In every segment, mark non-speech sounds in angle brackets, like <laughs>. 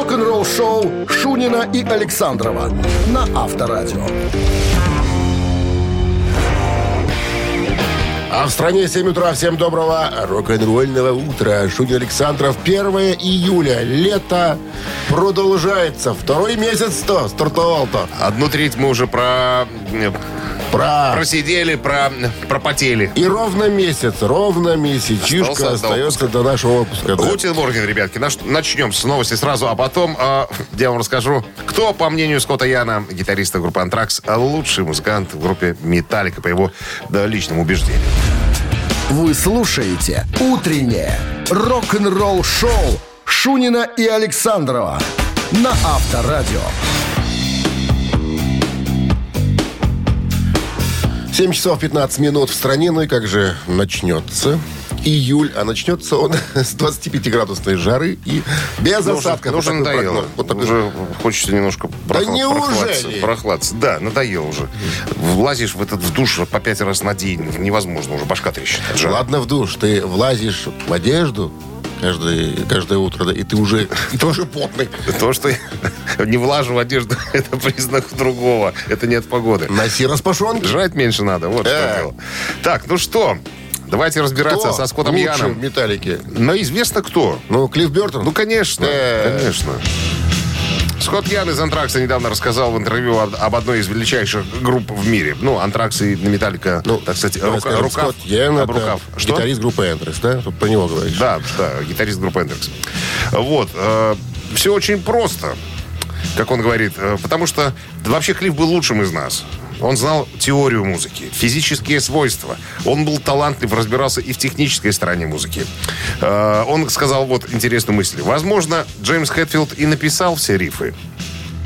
Рок-н-ролл-шоу Шунина и Александрова на Авторадио. А в стране 7 утра. Всем доброго рок-н-ролльного утра. Шунин Александров. 1 июля. Лето продолжается. Второй месяц-то стартовал-то. Одну треть мы уже про... Про... Просидели, про... пропотели. И ровно месяц, ровно месячишка Остался до остается до нашего отпуска. да. Гутин Морген, ребятки. Наш- Начнем с новости сразу, а потом э, я вам расскажу, кто, по мнению Скотта Яна, гитариста группы Антракс, лучший музыкант в группе Металлика, по его да, личному убеждению. Вы слушаете «Утреннее рок-н-ролл-шоу» Шунина и Александрова на Авторадио. 7 часов 15 минут в стране. Ну и как же начнется июль, а начнется он <laughs> с 25-градусной жары и без Ну, осадков. ну, уже Вот надоело. прогноз. Вот такой- уже хочется немножко прохла- неужели? прохладцаться, прохладцаться. Да, надоело уже. Влазишь в этот в душ по пять раз на день. Невозможно, уже башка трещит. Ладно в душ, ты влазишь в одежду каждое, каждое утро, да, и ты уже, и уже потный. То, что я не влажу в одежду, <laughs> это признак другого. Это не от погоды. Носи распашонки. Жрать меньше надо, вот Э. что дело. Так, ну что, давайте разбираться Кто со Скоттом лучше Яном. в металлике? Но известно кто. Ну, Клифф Бертон. Ну, конечно, конечно. Скотт Ян из Антракса недавно рассказал в интервью об, одной из величайших групп в мире. Ну, Антракс и Металлика, ну, так сказать, рука, скажем, рукав, Скотт Йен об рукав. Что? гитарист группы Энтрекс, да? Тут про него говоришь. Да, да, гитарист группы Энтрекс. Вот. все очень просто, как он говорит. э, потому что да, вообще Клифф был лучшим из нас. Он знал теорию музыки, физические свойства. Он был талантлив, разбирался и в технической стороне музыки. Э, Он сказал вот интересную мысль. Возможно, Джеймс Хэтфилд и написал все рифы,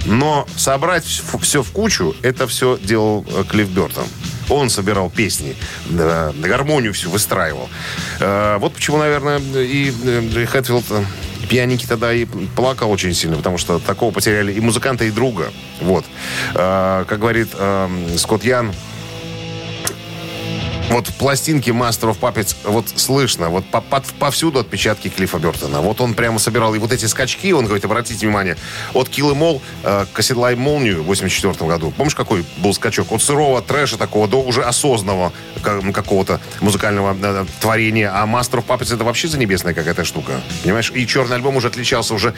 но собрать все в кучу, это все делал э, Клифф Бертон. Он собирал песни, на гармонию всю выстраивал. Э, Вот почему, наверное, и э, Хэтфилд э, пьяненький тогда и плакал очень сильно, потому что такого потеряли и музыканта, и друга. Вот. Э, Как говорит э, Скотт Ян, вот в пластинке Master of Puppets вот слышно, вот по- под- повсюду отпечатки Клиффа Бертона. Вот он прямо собирал, и вот эти скачки, он говорит, обратите внимание, от Kill Em All э, к Оседлай Молнию в 84 году. Помнишь, какой был скачок? От сырого трэша такого до уже осознанного ка- ну, какого-то музыкального э, творения. А Master of Puppets это вообще занебесная какая-то штука. Понимаешь? И черный альбом уже отличался, уже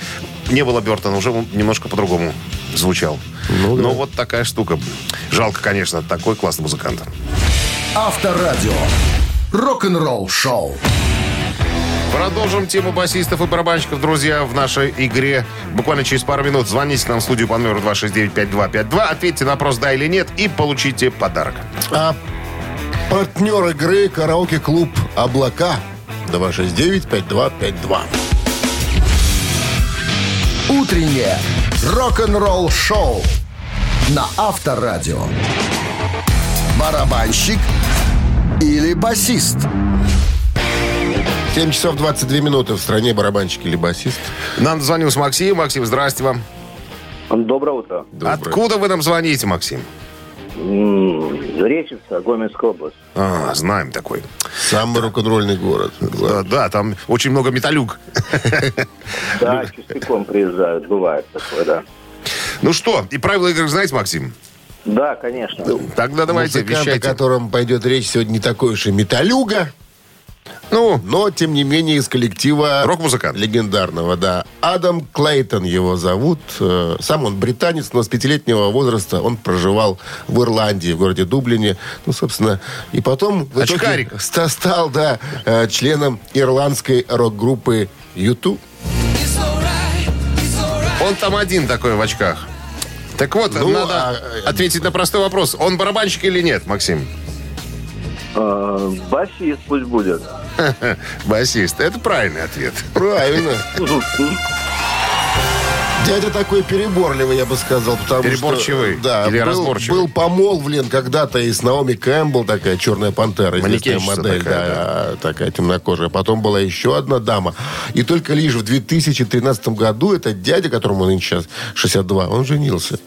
не было Бертона, уже он немножко по-другому звучал. Ну, Но вот такая штука. Жалко, конечно, такой классный музыкант. Авторадио. Рок-н-ролл-шоу. Продолжим тему басистов и барабанщиков, друзья, в нашей игре. Буквально через пару минут звоните нам в студию по номеру 269-5252, ответьте на вопрос «да» или «нет» и получите подарок. А партнер игры караоке-клуб «Облака» 269-5252. Утреннее рок-н-ролл-шоу на Авторадио. Барабанщик или басист? 7 часов 22 минуты в стране барабанщик или басист. Нам звонился Максим. Максим, здрасте вам. Доброе утро. Доброе. Откуда вы нам звоните, Максим? Речица, Гомельская область. А, знаем такой. Самый рок-н-ролльный город. Да, да, там очень много металюк. Да, частиком приезжают, бывает такое, да. Ну что, и правила игры знаете, Максим? Да, конечно. Тогда давайте, Музыкант, о котором пойдет речь, сегодня не такой уж и металюга, Ну, но, тем не менее, из коллектива... Рок-музыкант. Легендарного, да. Адам Клейтон его зовут. Э, Сам он британец, но с пятилетнего возраста он проживал в Ирландии, в городе Дублине. Ну, собственно, и потом... итоге Очкарик. ста- стал, да, э, членом ирландской рок-группы YouTube. он там один такой в очках. Так вот, Ну, надо а- ответить на простой вопрос. Он барабанщик или нет, Максим? Э, Басист пусть будет. <laughs> Басист. Это правильный ответ. Правильно. Дядя такой переборливый, я бы сказал, потому Переборчивый что... Да, или был, разборчивый? был помолвлен когда-то и с Наоми Кэмпбелл, такая черная пантера, известная модель, такая, да, такая темнокожая. Потом была еще одна дама. И только лишь в 2013 году этот дядя, которому нынче сейчас 62, он женился.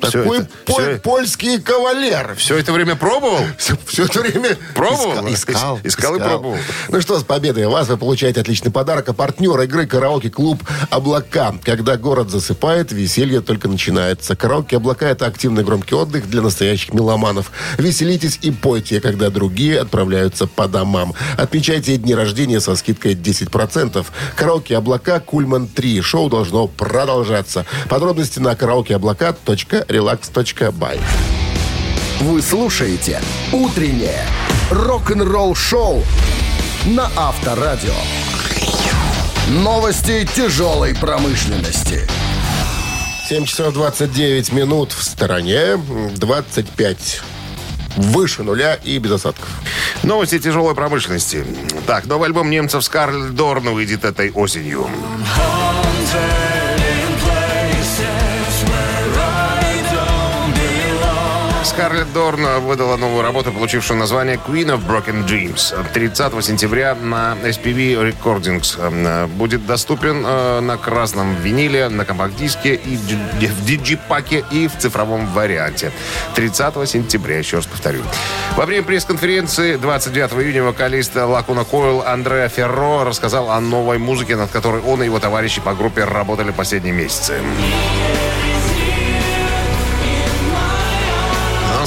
Такой это- поль- всё- польский кавалер. Все это время пробовал? <laughs> Все, это время Пробовал? Искал, искал, Ис- искал и пробовал. Ну что, с победой вас вы получаете отличный подарок. А партнер игры «Караоке-клуб Облака». Когда город засыпает, веселье только начинается. «Караоке Облака» — это активный громкий отдых для настоящих меломанов. Веселитесь и пойте, когда другие отправляются по домам. Отмечайте дни рождения со скидкой 10%. «Караоке Облака» Кульман 3. Шоу должно продолжаться. Подробности на караокеоблака.relax.by. Вы слушаете «Утреннее рок-н-ролл-шоу» на Авторадио. Новости тяжелой промышленности. 7 часов 29 минут в стороне, 25 выше нуля и без осадков. Новости тяжелой промышленности. Так, новый альбом немцев Скарлетт Дорн выйдет этой осенью. Скарлетт Дорн выдала новую работу, получившую название Queen of Broken Dreams. 30 сентября на SPV Recordings э, будет доступен э, на красном виниле, на компакт-диске, и в диджипаке и в цифровом варианте. 30 сентября, еще раз повторю. Во время пресс-конференции 29 июня вокалист Лакуна Койл Андреа Ферро рассказал о новой музыке, над которой он и его товарищи по группе работали последние месяцы.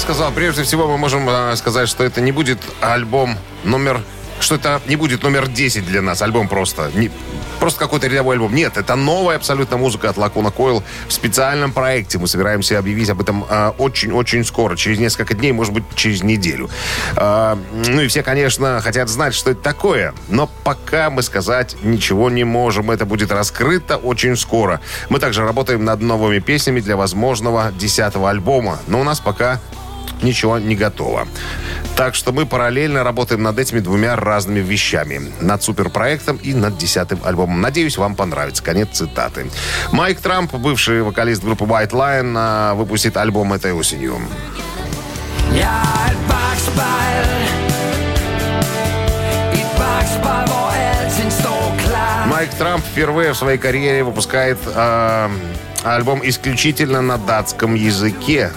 Сказал, прежде всего мы можем э, сказать, что это не будет альбом номер... Что это не будет номер 10 для нас, альбом просто. Не, просто какой-то рядовой альбом. Нет, это новая абсолютно музыка от Лакуна Койл в специальном проекте. Мы собираемся объявить об этом э, очень-очень скоро, через несколько дней, может быть, через неделю. Э, ну и все, конечно, хотят знать, что это такое. Но пока мы сказать ничего не можем. Это будет раскрыто очень скоро. Мы также работаем над новыми песнями для возможного десятого альбома. Но у нас пока ничего не готово. Так что мы параллельно работаем над этими двумя разными вещами. Над суперпроектом и над десятым альбомом. Надеюсь, вам понравится. Конец цитаты. Майк Трамп, бывший вокалист группы White Lion, а, выпустит альбом этой осенью. Ja, et bagspejl Et bagspejl, hvor alting står klar Майк Трамп впервые в своей карьере выпускает а, альбом исключительно на датском языке.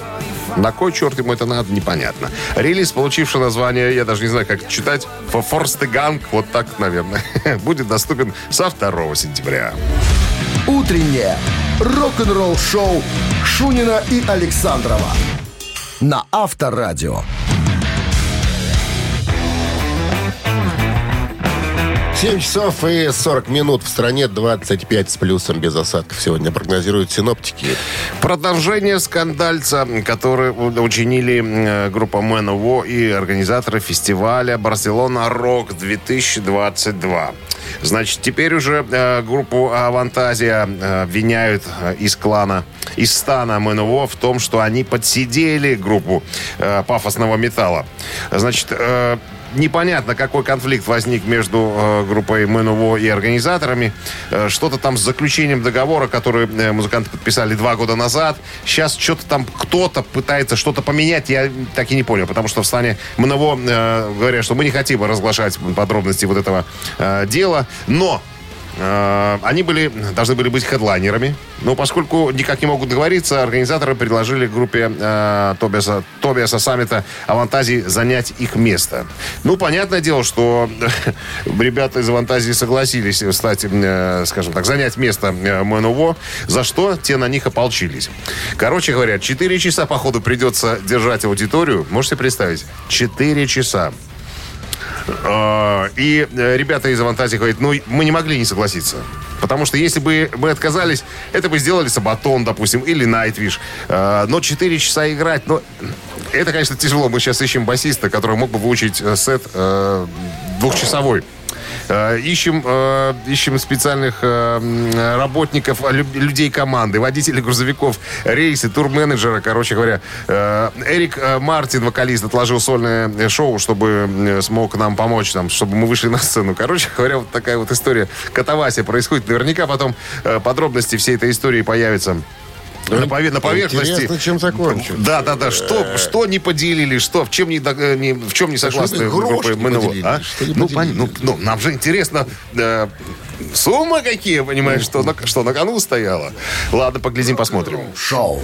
На кой черт ему это надо, непонятно. Релиз, получивший название, я даже не знаю, как читать, «Форстеганг», вот так, наверное, <laughs> будет доступен со 2 сентября. Утреннее рок-н-ролл-шоу Шунина и Александрова на Авторадио. 7 часов и 40 минут в стране, 25 с плюсом без осадков. Сегодня прогнозируют синоптики. Продолжение скандальца, который учинили э, группа МНВО и организаторы фестиваля «Барселона Рок-2022». Значит, теперь уже э, группу «Авантазия» э, обвиняют из клана, из стана МНВО в том, что они подсидели группу пафосного металла. Значит, Непонятно, какой конфликт возник между э, группой МНВО и организаторами. Э, что-то там с заключением договора, который э, музыканты подписали два года назад. Сейчас что-то там кто-то пытается что-то поменять. Я так и не понял, потому что в стане МНВО э, говорят, что мы не хотим разглашать подробности вот этого э, дела. Но Они были, должны были быть хедлайнерами, но поскольку никак не могут договориться, организаторы предложили группе э, Тобиаса, Тобиаса Саммита Авантазии занять их место. Ну, понятное дело, что <laughs> ребята из Авантазии согласились стать, э, скажем так, занять место э, МНУВО, за что те на них ополчились. Короче говоря, 4 часа, походу, придется держать аудиторию. Можете представить? 4 часа. Э, И э, ребята из Авантазии говорят, ну, мы не могли не согласиться. Потому что если бы мы отказались, это бы сделали Сабатон, допустим, или Найтвиш. Э, Но 4 часа играть, ну, это, конечно, тяжело. Мы сейчас ищем басиста, который мог бы выучить э, сет э, двухчасовой. Э, Ищем, э, ищем специальных э, работников, лю- людей команды, водителей грузовиков, рейсы, турменеджера, короче говоря. Эрик Мартин, вокалист, отложил сольное шоу, чтобы смог нам помочь, там, чтобы мы вышли на сцену. Короче <laughs> говоря, вот такая вот история катавасия происходит. Наверняка потом подробности всей этой истории появятся на, пове- на поверхности. Интересно, чем закончится. Да, да, да. Что, что не поделили, что, в чем не, э, не- в чем не согласны группы поделили, а? Ну, пон- ну, ну, нам же интересно, э, суммы какие, понимаешь, что на, что на кону стояло. Ладно, поглядим, посмотрим. Шоу.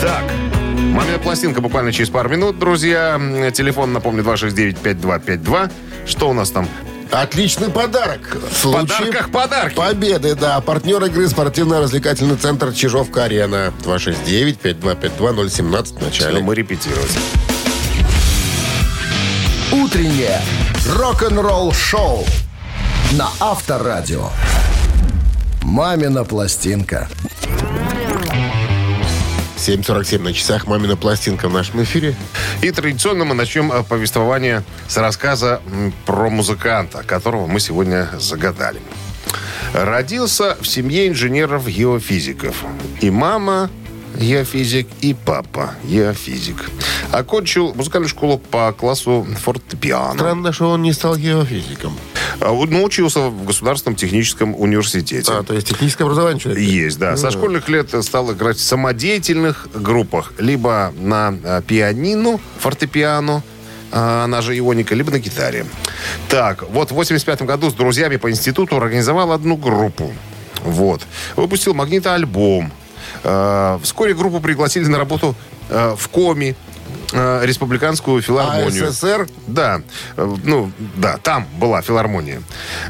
Так, мамина пластинка буквально через пару минут, друзья. Телефон, напомню, 269-5252. Что у нас там? Отличный подарок. В случае подарках подарки. Победы, да. Партнер игры спортивно-развлекательный центр Чижовка-Арена. 269-5252-017 в Все, начале. мы репетировать. Утреннее рок-н-ролл-шоу на Авторадио. «Мамина пластинка». 7.47 на часах. Мамина пластинка в нашем эфире. И традиционно мы начнем э, повествование с рассказа про музыканта, которого мы сегодня загадали. Родился в семье инженеров-геофизиков. И мама геофизик, и папа геофизик. Окончил музыкальную школу по классу фортепиано. Странно, что он не стал геофизиком. А вот Научился в Государственном техническом университете. А, то есть техническое образование человек? Есть, да. Со школьных лет стал играть в самодеятельных группах. Либо на э, пианино, фортепиано, она же ионика, либо на гитаре. Так, вот в 85 году с друзьями по институту организовал одну группу. Вот. Выпустил магнитоальбом. Вскоре группу пригласили на работу в Коми, республиканскую филармонию. А СССР? Да, Э, ну, да, там была филармония.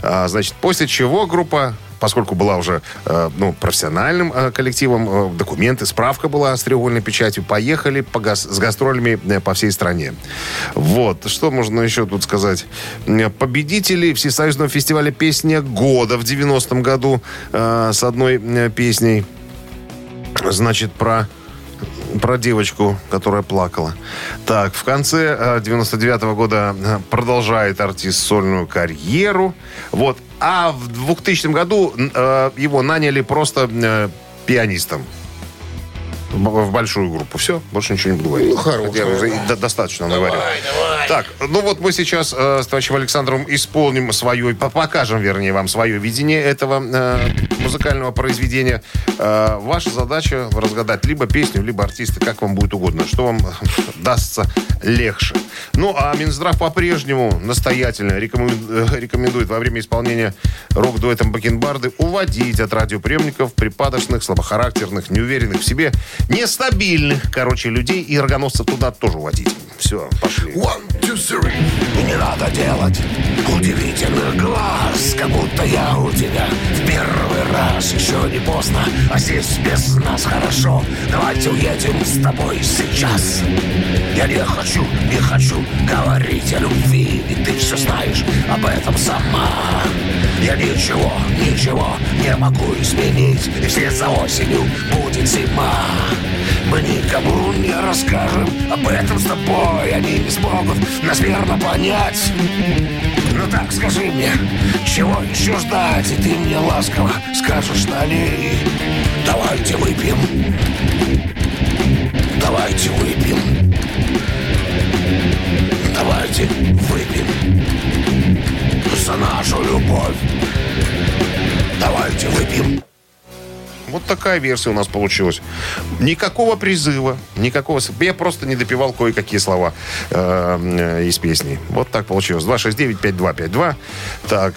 А, значит, после чего группа, поскольку была уже э, ну, профессиональным э, коллективом, э, документы, справка была с треугольной печатью, поехали по гас- с гастролями э, по всей стране. Вот, что можно еще тут сказать? Э, Победители Всесоюзного фестиваля «Песня года» в 90-м году э, с одной э, песней, значит, про про девочку, которая плакала. Так, в конце э, 99 года э, продолжает артист сольную карьеру. Вот. А в 2000 году э, его наняли просто э, пианистом. В большую группу. Все, больше ничего не буду говорить. Ну, хорошо. Я уже и до- достаточно наговорил. Так, ну вот мы сейчас э, с товарищем Александром исполним свое, по- покажем, вернее, вам свое видение этого э, музыкального произведения. Э, ваша задача разгадать либо песню, либо артиста, как вам будет угодно, что вам <laughs> дастся легче. Ну, а Минздрав по-прежнему настоятельно рекомендует, э, рекомендует во время исполнения рок-дуэтом Бакенбарды уводить от радиоприемников припадочных, слабохарактерных, неуверенных в себе, нестабильных, короче, людей и рогоносцев туда тоже уводить. Все, пошли. One, two, three. Не надо делать удивительных глаз, как будто я у тебя в первый раз. Еще не поздно, а здесь без нас хорошо. Давайте уедем с тобой сейчас. Я не хочу, не хочу говорить о любви, и ты все знаешь об этом сама. Я ничего, ничего не могу изменить, и вслед за осенью будет зима. Мы никому не расскажем об этом с тобой Они не смогут нас верно понять. Ну так скажи мне, чего еще ждать? И ты мне ласково скажешь налей Давайте выпьем. Давайте выпьем. Давайте выпьем. За нашу любовь. Давайте выпьем Вот такая версия у нас получилась. Никакого призыва, никакого... Я просто не допивал кое-какие слова э, из песни. Вот так получилось. 269-5252. Так.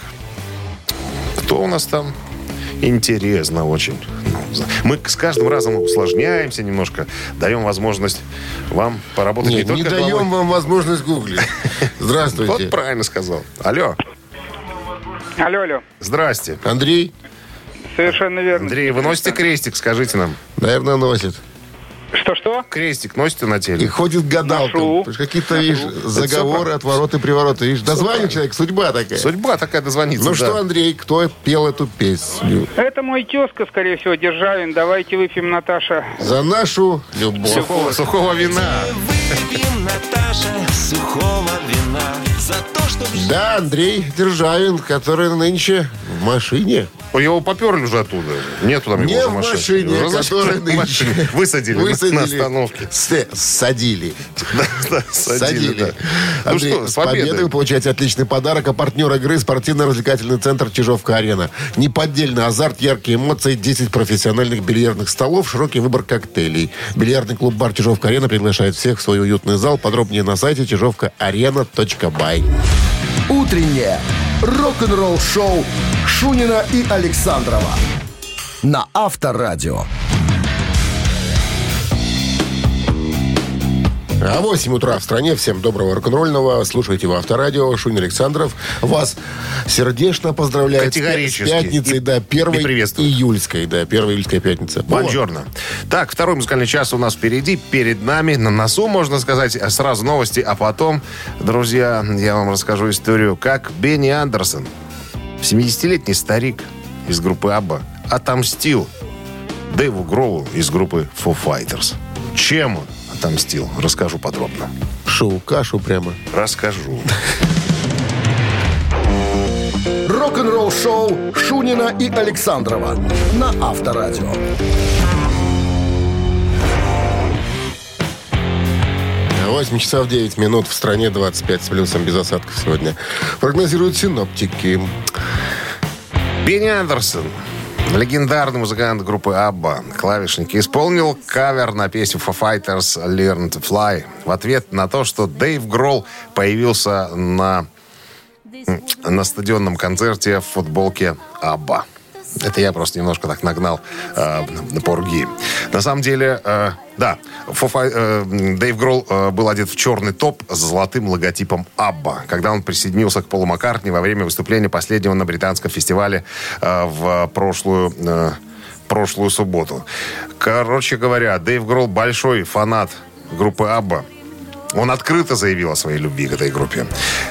Кто у нас там? Интересно очень. Мы с каждым разом усложняемся немножко, даем возможность вам поработать Нет, не не только даем головой. вам возможность гуглить. <laughs> Здравствуйте. Вот правильно сказал. Алло, Алло, алло. здрасте. Андрей, Совершенно верно. Андрей, вы носите крестик, скажите нам. наверное, носит. Что-что? Крестик носите на И теле? ходит гадалка. Какие-то, видишь, заговоры, отвороты, привороты. Видишь, дозвонил человек, судьба такая. Судьба такая дозвонится. Ну да. что, Андрей, кто пел эту песню? Это мой тезка, скорее всего, Державин. Давайте выпьем, Наташа. За нашу любовь. Сухого, сухого вина. Выпьем, Наташа, сухого вина За то, что Да, Андрей Державин, который нынче в машине. Его поперли уже оттуда. Нету там его Не в машины. машине, значит, который в <laughs> машине. нынче. Высадили, на- на остановке. С- Садили. Садили. Ну что, с победой. вы получаете отличный подарок. А партнер игры спортивно-развлекательный центр Чижовка-Арена. Неподдельный азарт, яркие эмоции, 10 профессиональных бильярдных столов, широкий выбор коктейлей. Бильярдный клуб-бар Чижовка-Арена приглашает всех в свой уютный зал. Подробнее на сайте чижовкаарена.бай. Утреннее рок-н-ролл-шоу Шунина и Александрова на Авторадио. А 8 утра в стране. Всем доброго рок-н-ролльного. Слушайте в Авторадио. Шунин Александров вас сердечно поздравляет. Категорически. С пятницей, И- да, и первой приветствует. июльской, да, первая июльская пятница. Бонжорно. Так, второй музыкальный час у нас впереди, перед нами, на носу, можно сказать. Сразу новости, а потом, друзья, я вам расскажу историю, как Бенни Андерсон, 70-летний старик из группы Абба, отомстил Дэйву Гроулу из группы Foo Fighters. Чем он отомстил? Расскажу подробно. Шоу кашу прямо. Расскажу. Рок-н-ролл шоу Шунина и Александрова на Авторадио. 8 часов 9 минут в стране, 25 с плюсом без осадков сегодня. Прогнозируют синоптики. Бенни Андерсон, легендарный музыкант группы Абба, клавишник, исполнил кавер на песню Foo Fighters Learn to Fly в ответ на то, что Дэйв Гролл появился на, на стадионном концерте в футболке Абба. Это я просто немножко так нагнал э, порги. На самом деле, э, да, Fi- э, Дэйв Гролл э, был одет в черный топ с золотым логотипом Абба, когда он присоединился к Полу Маккартни во время выступления последнего на британском фестивале э, в прошлую, э, прошлую субботу. Короче говоря, Дэйв Гролл большой фанат группы Абба. Он открыто заявил о своей любви к этой группе.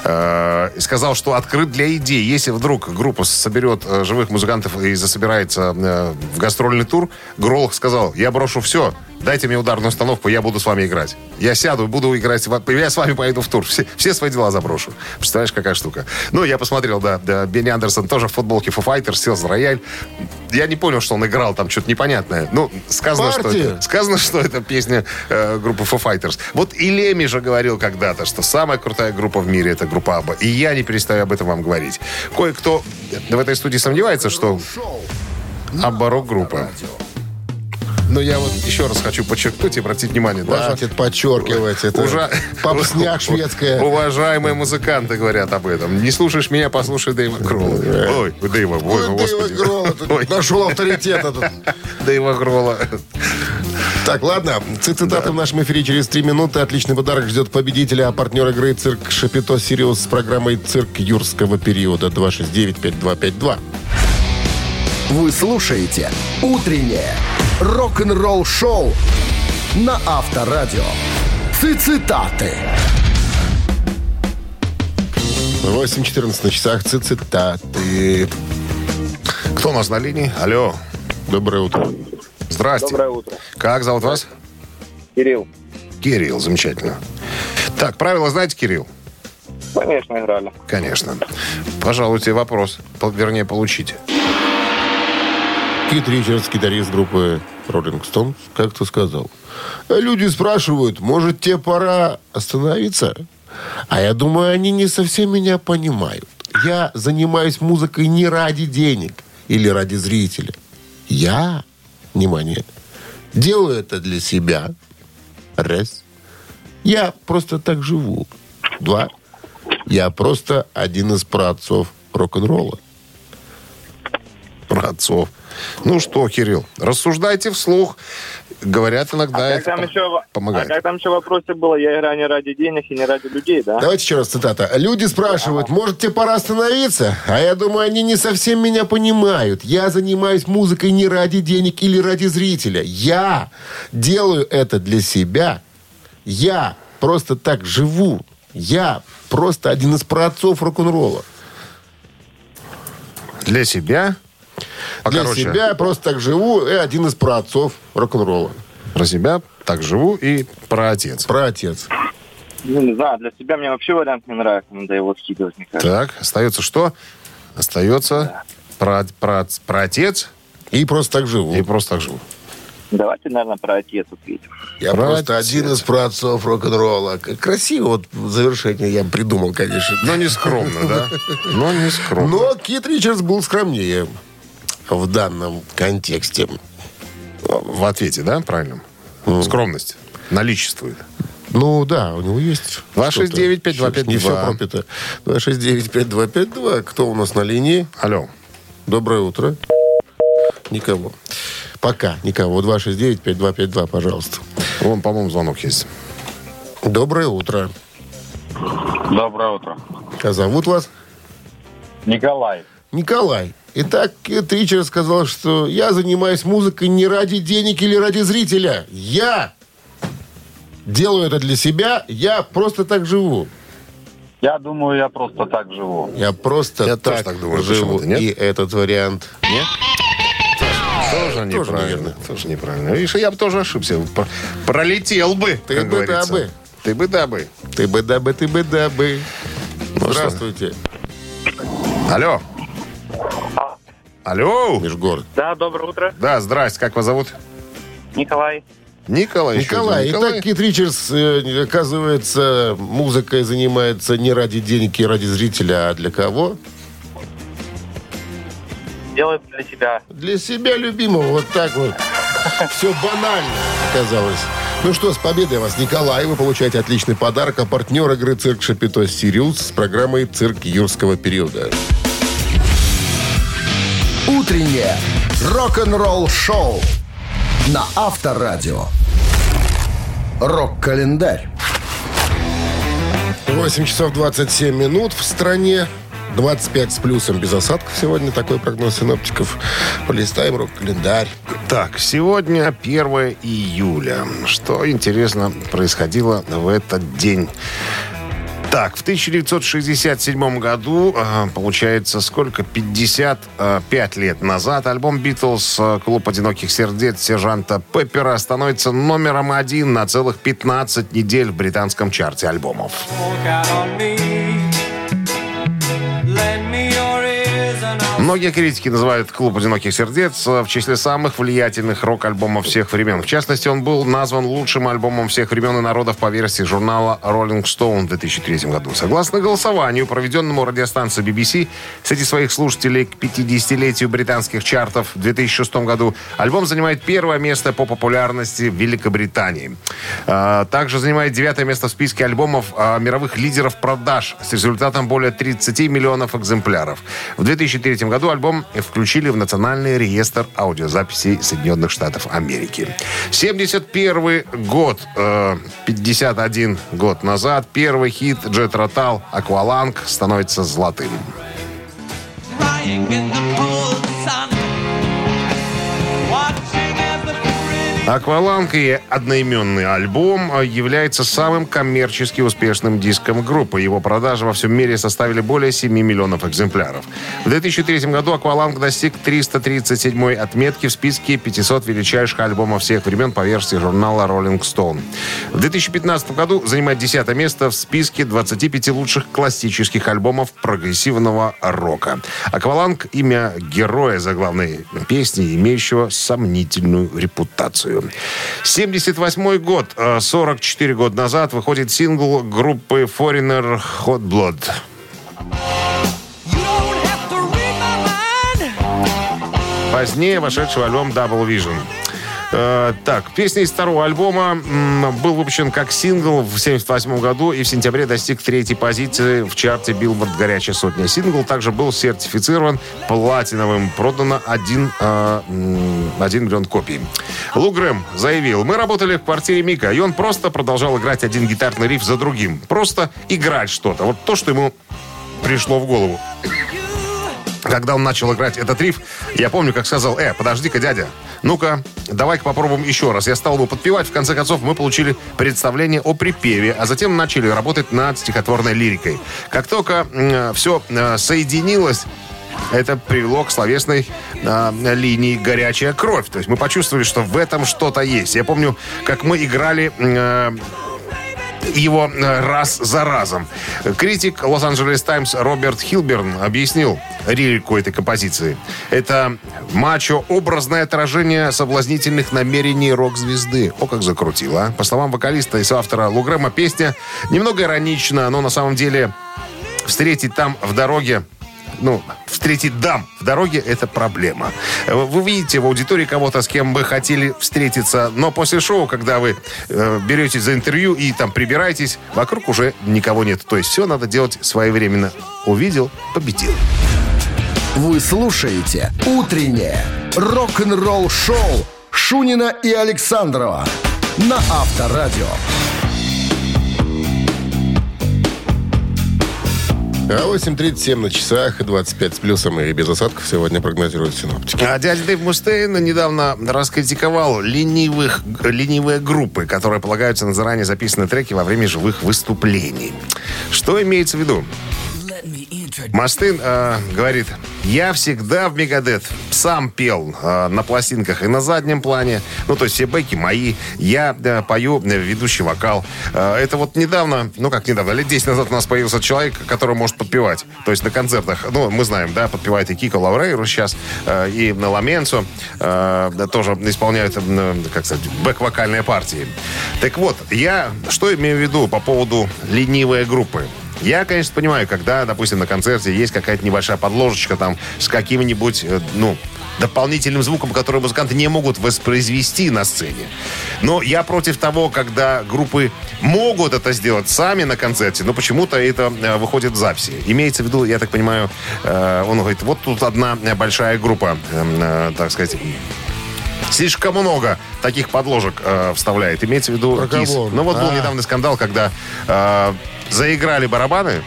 Э, И сказал, что открыт для идей. Если вдруг группа соберет э, живых музыкантов и засобирается э, в гастрольный тур, Гролл сказал, я брошу все, дайте мне ударную установку, я буду с вами играть. Я сяду буду играть, я с вами поеду в тур. Все, все свои дела заброшу. Представляешь, какая штука. Ну, я посмотрел, да, да, Бенни Андерсон тоже в футболке Foo Fighters, сел за рояль. Я не понял, что он играл там что-то непонятное. Ну, сказано, что Партия. это, сказано, что это песня э, группы Foo Fighters. Вот и Леми же говорил когда-то, что самая крутая группа в мире это группа Абба. И я не перестаю об этом вам говорить. Кое-кто в этой студии сомневается, что ABBA рок-группа. Но я вот еще раз хочу подчеркнуть и обратить внимание. Хватит подчеркивать. Это Уже- попсняк <laughs> шведская. Уважаемые музыканты говорят об этом. Не слушаешь меня, послушай Дэйва Гролла. Ой, Дэйва, ой, Дэйва Ой, нашел авторитет этот. Дэйва Гролла. Так, ладно. Цитаты в нашем эфире через три минуты. Отличный подарок ждет победителя. А партнер игры «Цирк Шапито Сириус» с программой «Цирк юрского периода» 269-5252. Вы слушаете «Утреннее рок-н-ролл-шоу» на Авторадио. Цитаты. 8.14 на часах. Ци- Цитаты. Кто у нас на линии? Алло. Доброе утро. Здрасте. Доброе утро. Как зовут вас? Кирилл, Кирилл, замечательно. Так, правила знаете, Кирилл? конечно, играли. Конечно. Пожалуйте, вопрос. Вернее, получите. Кит Ричардс, гитарист группы Rolling Stones, как-то сказал. «А Люди спрашивают, может, тебе пора остановиться? А я думаю, они не совсем меня понимают. Я занимаюсь музыкой не ради денег или ради зрителя. Я, внимание, делаю это для себя. Раз. Я просто так живу. Два. Я просто один из праотцов рок-н-ролла. Про отцов. Ну что, Кирилл, рассуждайте вслух. Говорят, иногда Как это там, еще, а помогает. как там еще в вопросе было? Я играю не ради денег и не ради людей, да? Давайте еще раз цитата. Люди спрашивают, может, тебе пора остановиться? А я думаю, они не совсем меня понимают. Я занимаюсь музыкой не ради денег или ради зрителя. Я делаю это для себя. Я просто так живу. Я просто один из праотцов рок-н-ролла. Для себя? Для Покороче. себя я просто так живу и один из праотцов рок-н-ролла. Про себя так живу и про отец. Праотец. Ну, не знаю, для себя мне вообще вариант не нравится, надо его скидывать, мне кажется. Так, остается что? Остается про, про, про отец И просто так живу. и просто так живу. Давайте, наверное, про отец ответим. Я Праотец. просто один из праотцов рок-н-ролла. Красиво вот завершение я придумал, конечно. Но не скромно, да? <laughs> Но не скромно. Но Кит Ричардс был скромнее в данном контексте. В ответе, да, правильно? Скромность наличествует. Ну да, у него есть. 269-5252. что-то. Не все пропито. 269-5252. Кто у нас на линии? Алло. Доброе утро. Никого. Пока никого. 269-5252, пожалуйста. Вон, по-моему, звонок есть. Доброе утро. Доброе утро. А зовут вас? Николай. Николай. Итак, Кит Ричард сказал, что я занимаюсь музыкой не ради денег или ради зрителя. Я делаю это для себя, я просто так живу. Я думаю, я просто так живу. Я просто Я так, так думаю, живу. нет? И этот вариант. Нет? Тоже неправильно. неверно. Тоже неправильно. Видишь, я бы тоже ошибся. Про- Пролетел бы, Ты как бы да говорится. бы. Ты бы да бы. Ты бы да бы, ты бы да бы. Ну Здравствуйте, Алло. Алло. Межгород. Да, доброе утро. Да, здрасте. Как вас зовут? Николай. Николай. Николай, один итак, Кит Ричардс, э, оказывается, музыкой занимается не ради денег и ради зрителя, а для кого? Делает для себя. Для себя любимого, вот так вот. Все банально оказалось. Ну что, с победой вас, Николай. Вы получаете отличный подарок. А партнер игры «Цирк Шапито Сириус» с программой «Цирк юрского периода». Утреннее рок-н-ролл-шоу на Авторадио. Рок-календарь. 8 часов 27 минут в стране. 25 с плюсом без осадков сегодня. Такой прогноз синоптиков. Полистаем рок-календарь. Так, сегодня 1 июля. Что, интересно, происходило в этот день? Так, в 1967 году, э, получается, сколько? 55 лет назад альбом «Битлз. э, Клуб одиноких сердец» сержанта Пеппера становится номером один на целых 15 недель в британском чарте альбомов. Многие критики называют «Клуб одиноких сердец» в числе самых влиятельных рок-альбомов всех времен. В частности, он был назван лучшим альбомом всех времен и народов по версии журнала Rolling Stone в 2003 году. Согласно голосованию, проведенному радиостанцией BBC среди своих слушателей к 50-летию британских чартов в 2006 году, альбом занимает первое место по популярности в Великобритании. А, Также занимает девятое место в списке альбомов а, мировых лидеров продаж с результатом более 30 миллионов экземпляров. В 2003 году альбом включили в Национальный реестр аудиозаписей Соединенных Штатов Америки. 71 год, э, 51 год назад, первый хит Джет Ротал «Акваланг» становится золотым. «Акваланг» и одноименный альбом э, является самым коммерчески успешным диском группы. Его продажи во всем мире составили более 7 миллионов экземпляров. В 2003 году «Акваланг» достиг 337 отметки в списке 500 величайших альбомов всех времен по версии журнала Rolling Stone. В 2015 году занимает 10 место в списке 25 лучших классических альбомов прогрессивного рока. «Акваланг» — имя героя заглавной песни, имеющего сомнительную репутацию. 78 год, э, 44 года назад, выходит сингл группы Foreigner Hot Blood. Позднее вошедший в альбом Double Vision. Э, так, песня из второго альбома был выпущен как сингл в 1978 году и в сентябре достиг третьей позиции в чарте Billboard «Горячая сотня». Сингл также был сертифицирован платиновым. Продано 1, э, м, 1 миллион копий. Лу Грэм заявил, мы работали в квартире Мика, и он просто продолжал играть один гитарный риф за другим. Просто играть что-то. Вот то, что ему пришло в голову. Когда он начал играть этот риф, я помню, как сказал, э, подожди-ка, дядя, ну-ка, давай-ка попробуем еще раз. Я стал его подпевать, в конце концов мы получили представление о припеве, а затем начали работать над стихотворной лирикой. Как только все соединилось, это привело к словесной э, линии «Горячая кровь». То есть мы почувствовали, что в этом что-то есть. Я помню, как мы играли... Э, его э, раз за разом. Критик Лос-Анджелес Таймс Роберт Хилберн объяснил лирику этой композиции. Это мачо-образное отражение соблазнительных намерений рок-звезды. О, как закрутило, а. По словам вокалиста и соавтора Лугрэма, песня немного иронична, но на самом деле встретить там в дороге ну, встретить дам в дороге – это проблема. Вы видите в аудитории кого-то, с кем бы хотели встретиться, но после шоу, когда вы э, беретесь за интервью и там прибираетесь, вокруг уже никого нет. То есть все надо делать своевременно. Увидел – победил. Вы слушаете «Утреннее рок-н-ролл-шоу» Шунина и Александрова на Авторадио. А 8.37 на часах и 25 с плюсом и без осадков сегодня прогнозируют синоптики. А дядя Дэйв Мустейн недавно раскритиковал ленивых, ленивые группы, которые полагаются на заранее записанные треки во время живых выступлений. Что имеется в виду? Мастын э, говорит, я всегда в Мегадет сам пел э, на пластинках и на заднем плане. Ну, то есть все бэки мои. Я э, пою э, ведущий вокал. Э, это вот недавно, ну как недавно, лет 10 назад у нас появился человек, который может подпевать. То есть на концертах, ну, мы знаем, да, подпевает и Кико Лаврейру сейчас, э, и на Ламенцо э, тоже исполняют, э, как сказать, бэк-вокальные партии. Так вот, я что имею в виду по поводу ленивой группы? Я, конечно, понимаю, когда, допустим, на концерте есть какая-то небольшая подложечка там с каким-нибудь, э, ну, дополнительным звуком, который музыканты не могут воспроизвести на сцене. Но я против того, когда группы могут это сделать сами на концерте, но почему-то это э, выходит в записи. Имеется в виду, я так понимаю, э, он говорит, вот тут одна большая группа, э, э, так сказать, Слишком много таких подложек э, вставляет. Имеется в виду Про Кис. кого? Ну вот был А. недавно скандал, когда э, заиграли барабаны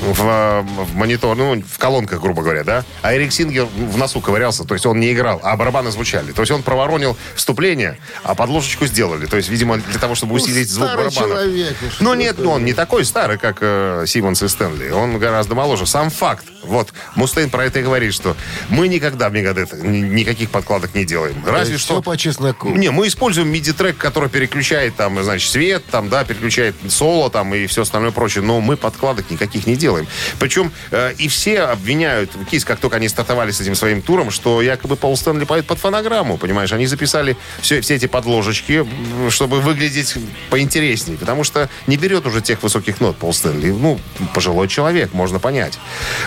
в, э, в монитор, ну, в колонках, грубо говоря, да? А Эрик Сингер в носу ковырялся, то есть он не играл, а барабаны звучали. То есть он проворонил вступление, а подложечку сделали. То есть, видимо, для того, чтобы усилить звук старый барабана. человек, ну Ну нет, ну он не такой старый, как э, Симмонс и Стэнли. Он гораздо моложе. Сам факт. Вот, Мустейн про это и говорит, что мы никогда в Мегадет ни- никаких подкладок не делаем. Разве Все что... по чесноку. Не, мы используем MIDI-трек, который переключает там, значит, свет, там, да, переключает соло там и все остальное прочее, но мы подкладок никаких не делаем. Причем э, и все обвиняют Кис, как только они стартовали с этим своим туром, что якобы Пол Стэнли поет под фонограмму, понимаешь? Они записали все, все эти подложечки, чтобы выглядеть поинтереснее, потому что не берет уже тех высоких нот Пол Стэнли. Ну, пожилой человек, можно понять.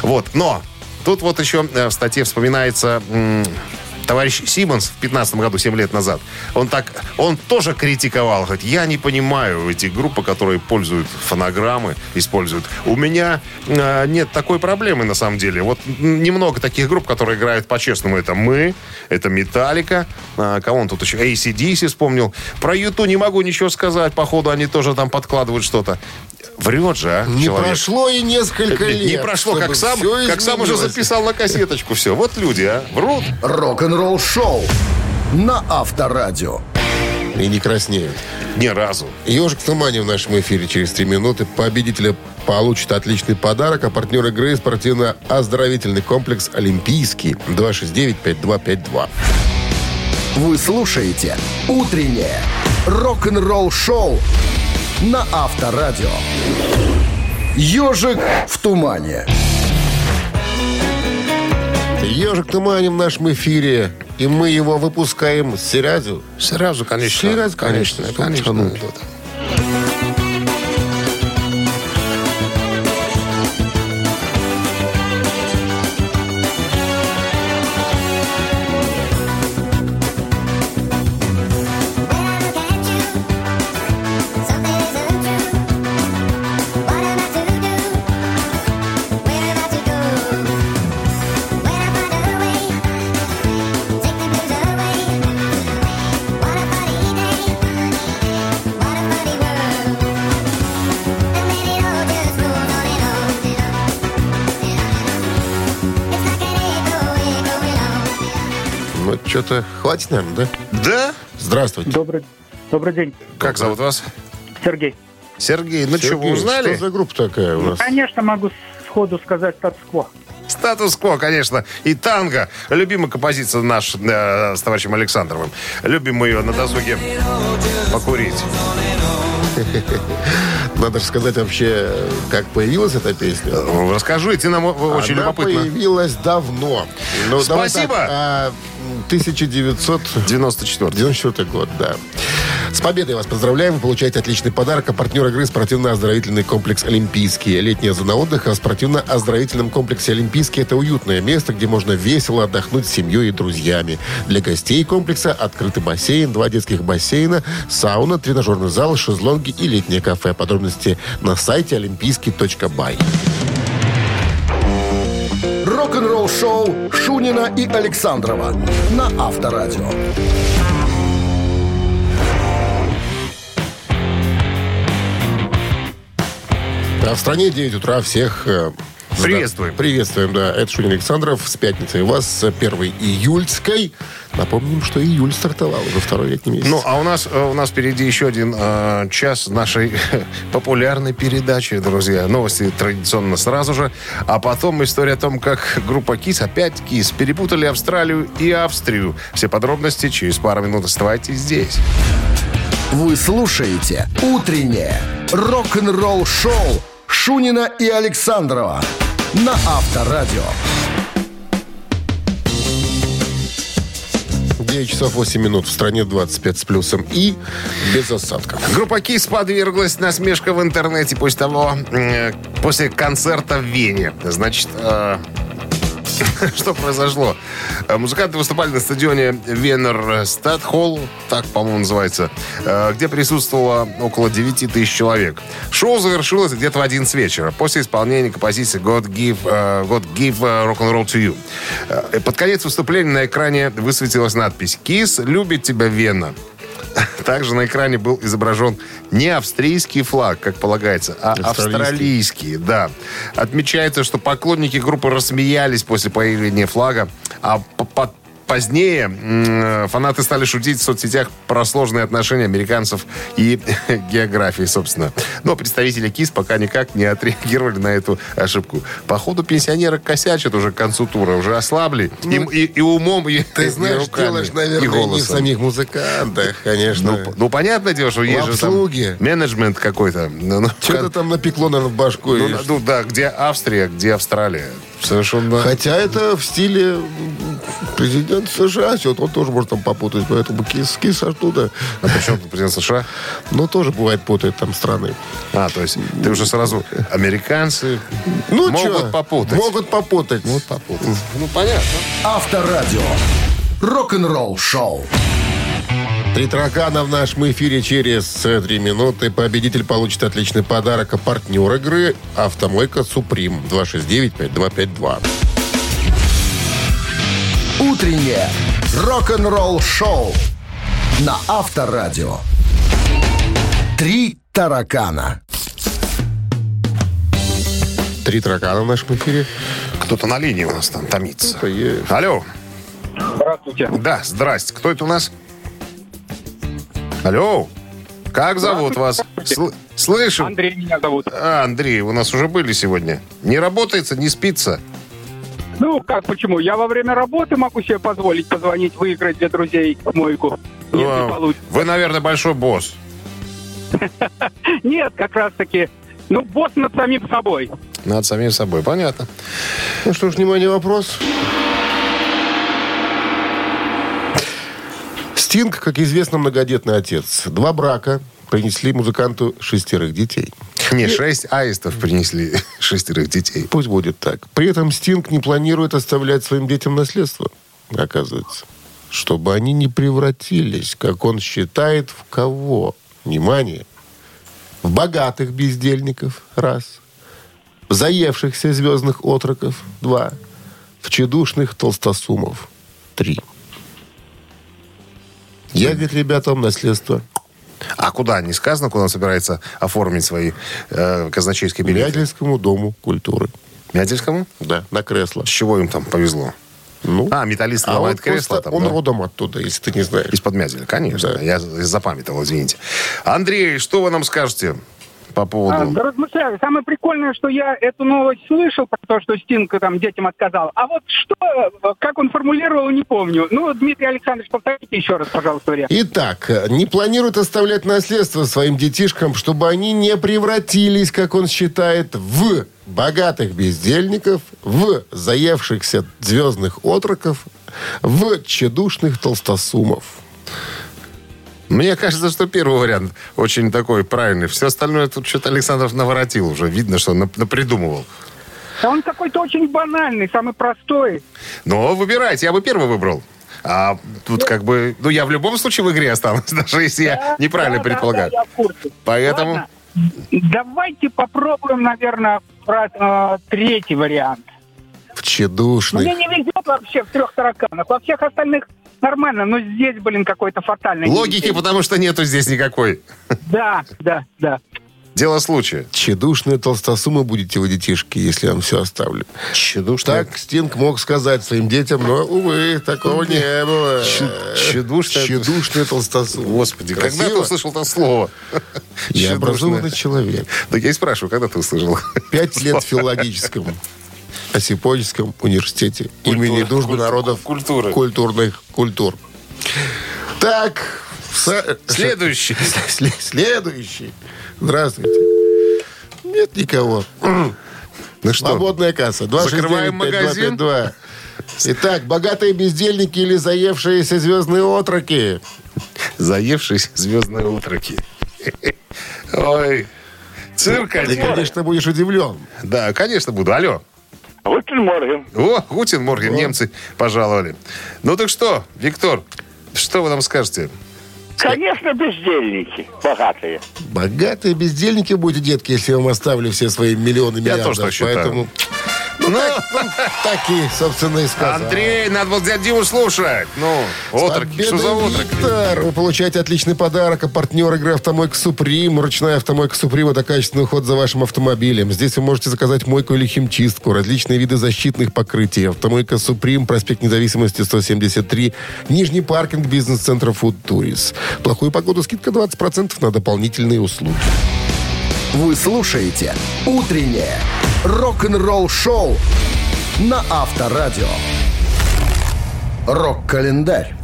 Вот, но тут вот еще э, в статье вспоминается... товарищ Симмонс в 15 году, 7 лет назад, он так, он тоже критиковал, говорит, я не понимаю эти группы, которые пользуют фонограммы, используют. У меня э, нет такой проблемы на самом деле. Вот немного таких групп, которые играют по-честному. Это мы, это Металлика, э, кого он тут еще, ACDC вспомнил. Про Юту не могу ничего сказать, походу они тоже там подкладывают что-то. Врет же, а, Не человек. прошло и несколько Не- лет. Не прошло, как сам, как сам уже записал на кассеточку все. Вот люди, а, врут. Рок-н-ролл шоу на Авторадио. И не краснеют. Ни разу. Ежик в тумане в нашем эфире через три минуты. Победителя получит отличный подарок, а партнер игры спортивно-оздоровительный комплекс «Олимпийский» 269-5252. Вы слушаете «Утреннее рок-н-ролл-шоу» на Авторадио. «Ежик в тумане». Ежик в тумане в нашем эфире, и мы его выпускаем сразу. Сразу, конечно. Сразу, конечно. конечно. Ну, Ну, хватит, наверное, да? Да? Здравствуйте. Добрый, добрый день, Как зовут вас? Сергей. Сергей. Ну что, Сергей, вы узнали? Что за группа такая у нас? Конечно, могу сходу сказать статус-кво. Статус-кво, конечно. И танго. Любимая композиция наш э, с товарищем Александровым. Любим мы ее на досуге покурить. Надо же сказать вообще, как появилась эта песня. Э, Расскажите нам, очень Она любопытно. появилась давно. Ну, Спасибо. так, а, 1900... 94 94 год, да. С победой вас поздравляем. Вы получаете отличный подарок. А партнер игры спортивно-оздоровительный комплекс «Олимпийский». Летняя зона отдыха в спортивно-оздоровительном комплексе «Олимпийский» — это уютное место, где можно весело отдохнуть с семьей и друзьями. Для гостей комплекса открытый бассейн, два детских бассейна, сауна, тренажерный зал, шезлонги и летнее кафе. Подробности на сайте олимпийский.бай. Рок-н-ролл шоу Шунина и Александрова на Авторадио. А в стране 9 утра всех... с- Приветствуем. Приветствуем, да. Это Шунин Александров с пятницей. У вас с 1 июльской. Напомним, что июль стартовал уже второй летний месяц. Ну, а у нас, э, у нас впереди еще один э, час нашей <laughs> популярной передачи, друзья. Новости традиционно сразу же. А потом история о том, как группа КИС, опять КИС, перепутали Австралию и Австрию. Все подробности через пару минут. Оставайтесь здесь. Вы слушаете «Утреннее рок-н-ролл-шоу» Шунина и Александрова на Авторадио. 9 часов 8 минут. В стране 25 с плюсом и без осадков. Группа КИС подверглась насмешка в интернете после того, э, после концерта в Вене. Значит, э, <laughs> что произошло? Э, Музыканты выступали на стадионе Венер Стадхолл, так, по-моему, называется, э, где присутствовало около 9 тысяч человек. Шоу завершилось где-то в 11 вечера, после исполнения композиции God Give, э, God Give э, Rock and Roll to You. Под конец выступления на экране высветилась надпись «Кис любит тебя, Вена». Также на экране был изображен не австрийский флаг, как полагается, а Австралийский. австралийский, да. Отмечается, что поклонники группы рассмеялись после появления флага, а по- по- Позднее фанаты стали шутить в соцсетях про сложные отношения американцев и <laughs> географии, собственно. Но представители КИС пока никак не отреагировали на эту ошибку. Походу, пенсионеры косячат уже к концу тура, уже ослабли. И, и- и умом, и, Ну, Ты и знаешь, руками, дело ж, и наверное, не в голосом. самих музыкантах, конечно. Ну, ну, понятное дело, что есть же там менеджмент какой-то. Ну, ну, Что-то там напекло, наверное, в башку. ну, ну, да, где Австрия, где Австралия. Совершенно... Хотя это в стиле м, президента США. Вот он тоже может там попутать. Поэтому кис, кис оттуда. А причем тут президент США? Но тоже бывает путает там страны. А, то есть ты уже сразу американцы Ну, могут чё, попутать. Могут попутать. Могут попутать. Ну, понятно. Авторадио. Рок-н-ролл-шоу. Три таракана в нашем эфире через э, три минуты. Победитель получит отличный подарок. А партнер игры «Автомойка Суприм» 269-5252. Утреннее рок-н-ролл-шоу на Авторадио. Три таракана. Три таракана в нашем эфире. Кто-то на линии у нас там томится. Алло. Здравствуйте. Да, здрасте. Кто это у нас? Алло. Как зовут вас? Сл- слышим. Андрей меня зовут. А, Андрей, у нас уже были сегодня. Не работается, не спится. Ну, как, почему? Я во время работы могу себе позволить позвонить, выиграть для друзей мойку. Если А, получится. Вы, наверное, большой босс. <laughs> Нет, как раз таки, ну, босс над самим собой. Над самим собой, понятно. Ну что ж, внимание, вопрос. Стинг, как известно, многодетный отец. Два брака принесли музыканту шестерых детей. Не, шесть аистов принесли <laughs> шестерых детей. Пусть будет так. При этом Стинг не планирует оставлять своим детям наследство, оказывается. Чтобы они не превратились, как он считает, в кого? Внимание. В богатых бездельников. Раз. В заевшихся звездных отроков. Два. В чедушных толстосумов. Три. Явит ребятам наследство А куда? Не сказано, куда он собирается оформить свои э, казначейские билеты? Мядельскому дому культуры. Мядельскому? Да, на кресло. С чего им там повезло? Ну, А, металлист а ломает кресло там, он да? родом оттуда, если ты не знаешь. Из-под Мяделя, конечно. Да. Я запамятовал, извините. Андрей, что вы нам скажете по А, поводу... да размышляю. Самое прикольное, что я эту новость слышал про то, что Стинг там детям отказал. А вот что, как он формулировал, не помню. Ну, Дмитрий Александрович, повторите еще раз, пожалуйста, вариант. Итак, не планирует оставлять наследство своим детишкам, чтобы они не превратились, как он считает, в богатых бездельников, в заевшихся звездных отроков, в чедушных толстосумов. Мне кажется, что первый вариант очень такой правильный. Все остальное тут что-то Александров наворотил уже. Видно, что напридумывал. А он какой-то очень банальный, самый простой. Но выбирайте, я бы первый выбрал. А тут как бы... Ну, я в любом случае в игре останусь, <laughs> даже если я неправильно Да, да, предполагаю. да, я в курсе. Поэтому... Ладно, давайте попробуем, наверное, про э, третий вариант. В чедушных. Мне не везет вообще в трех тараканах. Во всех остальных нормально, но здесь, блин, какой-то фатальный. Логики, потому что нету здесь никакой. Да, да, да. Дело случая. Тщедушные толстосумы будете вы, детишки, если я вам все оставлю. Тщедушная. Так Стинг мог сказать своим детям, но, увы, такого не было. Тщедушная- Тщедушные толстосумы. Господи, когда Красиво? ты услышал это слово? Я образованный человек. Так я и спрашиваю, когда ты услышал? Пять лет в <laughs> филологическом Осиповическом университете имени Дружбы народов культуры. культурных культур. Так, са- Следующий. <laughs> Сле- Следующий. Здравствуйте. Нет никого. Ну что, Свободная касса. Закрываем магазин? 269-5252. Итак, богатые бездельники или заевшиеся звездные отроки? заевшись звездные утроки. <laughs> Ой, цирк Ты, конечно, будешь удивлен. Да, конечно, буду. Алло. Guten Morgen. О, Guten Morgen, немцы пожаловали. Ну так что, Виктор, что вы нам скажете? Конечно, бездельники, богатые. Богатые бездельники будете, детки, если я вам оставлю все свои миллионы Я миллиардов. тоже так считаю. Поэтому, ну, так, ну, так и, собственно, и сказал. Андрей, надо было дядю Диму слушать. Ну, отроки, что за? Виктор! Вы получаете отличный подарок. А партнер игры «Автомойка Supreme». Ручная «Автомойка Supreme» — это качественный уход за вашим автомобилем. Здесь вы можете заказать мойку или химчистку, различные виды защитных покрытий. «Автомойка Supreme», проспект Независимости, 173, Нижний паркинг, бизнес-центр «Фуд Турис». Плохую погоду скидка 20% на дополнительные услуги. Вы слушаете «Утреннее рок-н-ролл-шоу» на Авторадио. Рок-календарь.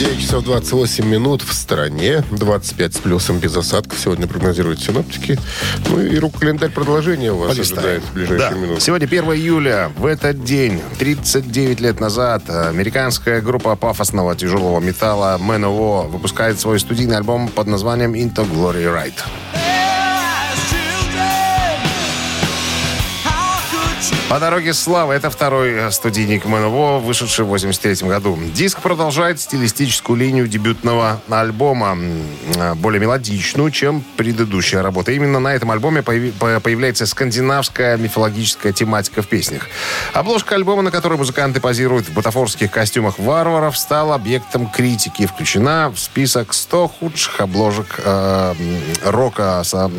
9 часов 28 минут в стране. 25 с плюсом без осадков. Сегодня прогнозируют синоптики. Ну и рук-календарь продолжения у вас ожидает в ближайшие Да. минуты. Сегодня 1 июля. В этот день, 39 лет назад, американская группа пафосного тяжелого металла МНО выпускает свой студийный альбом под названием Into Glory Ride. По дороге славы это второй э, студийник МНВО, вышедший в 83 году. Диск продолжает стилистическую линию дебютного альбома, э, более мелодичную, чем предыдущая работа. Именно на этом альбоме появляется скандинавская мифологическая тематика в песнях. Обложка альбома, на которой музыканты позируют в бутафорских костюмах варваров, стала объектом критики и включена в список 100 худших обложек э, рока со-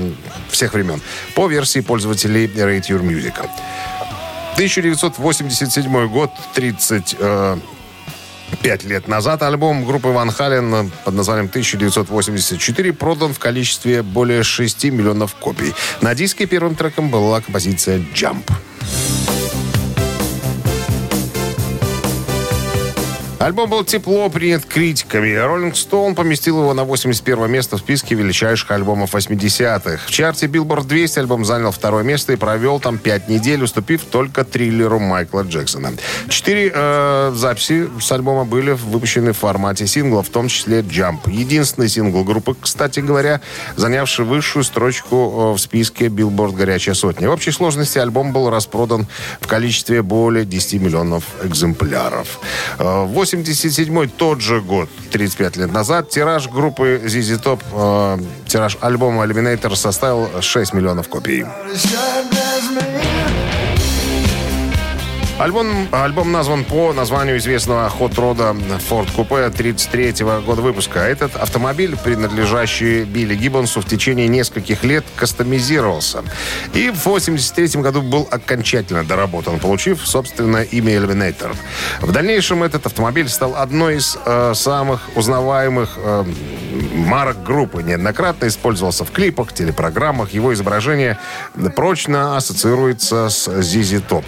всех времен по версии пользователей Rate Your Music. 1987 год, 35 лет назад, альбом группы Ван Хален под названием 1984 продан в количестве более 6 миллионов копий. На диске первым треком была композиция «Jump». Альбом был тепло принят критиками. Rolling Stone поместил его на 81 место в списке величайших альбомов 80-х. В чарте Billboard 200 альбом занял второе место и провел там пять недель, уступив только триллеру Майкла Джексона. Четыре э, записи с альбома были выпущены в формате сингла, в том числе Jump. Единственный сингл группы, кстати говоря, занявший высшую строчку э, в списке Billboard «Горячая сотня». В общей сложности альбом был распродан в количестве более 10 миллионов экземпляров. Э, 87 тот же год, 35 лет назад, тираж группы ZZ Top, э, тираж альбома Eliminator составил 6 миллионов копий. Альбом, альбом назван по названию известного хот-рода Ford Coupe 33 года выпуска. Этот автомобиль, принадлежащий Билли Гиббонсу, в течение нескольких лет кастомизировался. И в 83 году был окончательно доработан, получив собственное имя Eliminator. В дальнейшем этот автомобиль стал одной из э, самых узнаваемых э, марок группы. Неоднократно использовался в клипах, телепрограммах. Его изображение прочно ассоциируется с ZZ Top.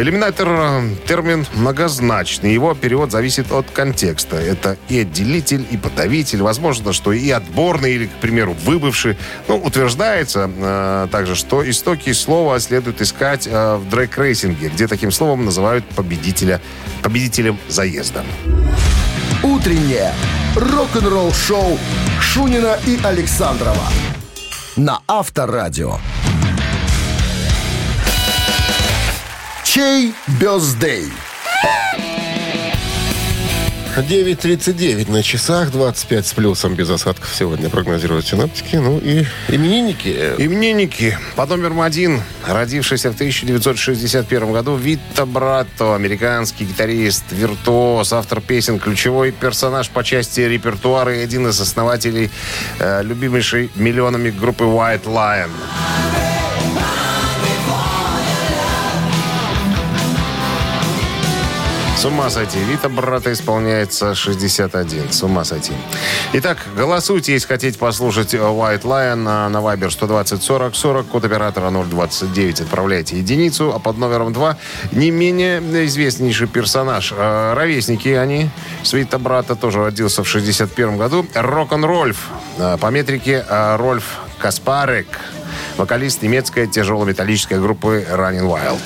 Элиминатор э, термин многозначный. Его перевод зависит от контекста. Это и отделитель, и подавитель. Возможно, что и отборный, или, к примеру, выбывший. Ну, утверждается э, также, что истоки слова следует искать э, в дрэк-рейсинге, где таким словом называют победителя, победителем заезда. Утреннее рок-н-ролл-шоу Шунина и Александрова на Авторадио. Чей бездей? 9.39 на часах, 25 с плюсом без осадков сегодня прогнозируют синаптики. Ну и именинники. Именинники. Под номером один, родившийся в 1961 году, Витто Братто, американский гитарист, виртуоз, автор песен, ключевой персонаж по части репертуара и один из основателей э, любимейшей миллионами группы White Lion. С ума сойти. Вита брата исполняется 61. С ума сойти. Итак, голосуйте, если хотите послушать White Lion на, на Viber 120 40 40, код оператора 029. Отправляйте единицу, а под номером 2 не менее известнейший персонаж. Э, Ровесники они. Свита брата тоже родился в 61 году. Рок-н-Рольф. Э, По метрике э, Рольф Каспарек. Вокалист немецкой тяжелометаллической группы Running Wild.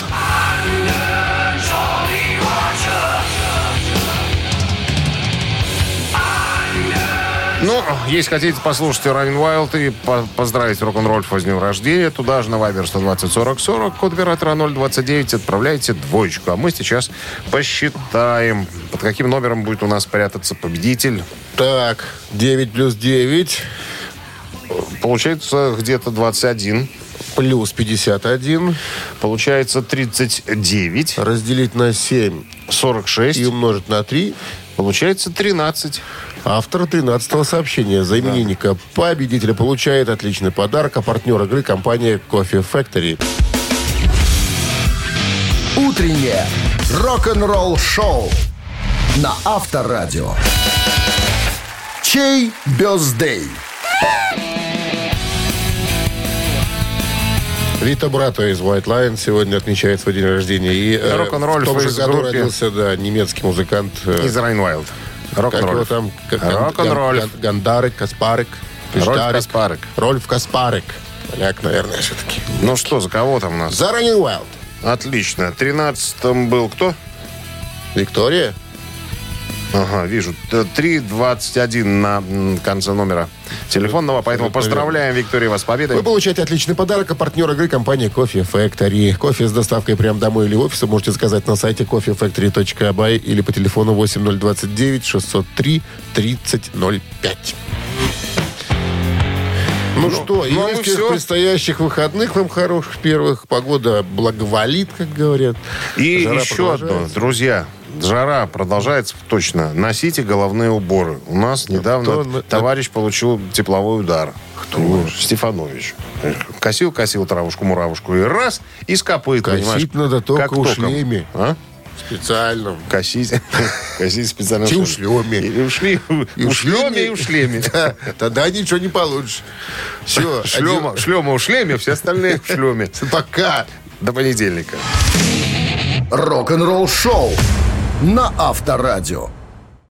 Ну, если хотите послушать Раннин Уайлд и по- поздравить рок-н-ролл с днем рождения, туда же на Вайбер 120 40 40, код оператора 029, отправляйте двоечку. А мы сейчас посчитаем, под каким номером будет у нас прятаться победитель. Так, 9 плюс 9 Получается где-то 21, плюс 51 получается 39, разделить на 7 46, и умножить на 3. получается 13. Автор 13-го сообщения за именинника победителя получает отличный подарок, а партнер игры компания Coffee Factory. Утреннее рок-н-ролл-шоу на Авторадио. Чей бездей? Вита Брато из White Lion сегодня отмечает свой день рождения. И э, Рок-н-ролл в том же из году группы. родился да, немецкий музыкант. э, Из Раннин Уайлд. его Рок-н-ролл. там? Как- Рок-н-ролл. Ган- Ган- Гандарик, Каспарик. Рольф. Каспарик. Рольф Каспарик. Поляк, наверное, все-таки. Ну что, за кого там у нас? За Running Wild. Отлично. 13-м был кто? Виктория. Ага, вижу. Т- 3.21 на конце номера телефонного, поэтому поздравляем, Виктория, вас с победой. Вы получаете отличный подарок, а партнер игры компания Coffee Factory. Кофе с доставкой прямо домой или в офис вы можете заказать на сайте coffeefactory.by или по телефону 8029 603 3005. Ну, что, ну, а мы еврейских всё. предстоящих выходных вам хороших первых. Погода благоволит, как говорят. И Жара еще одно, друзья. Жара продолжается точно. Носите головные уборы. У нас недавно кто товарищ получил тепловой удар. Кто? Стефанович. Косил, косил травушку-муравушку. И раз, и с копыт, Косить понимаешь? надо только Как у током. шлеме. А? Специально. Косить. <laughs> Косить специально. И в у шлеме. И в шлеме. И У шлеме, и в шлеме. Да, тогда ничего не получишь. Все. Шлема, шлема в шлеме, все остальные <laughs> в шлеме. Пока. До понедельника. Рок-н-ролл-шоу на Авторадио.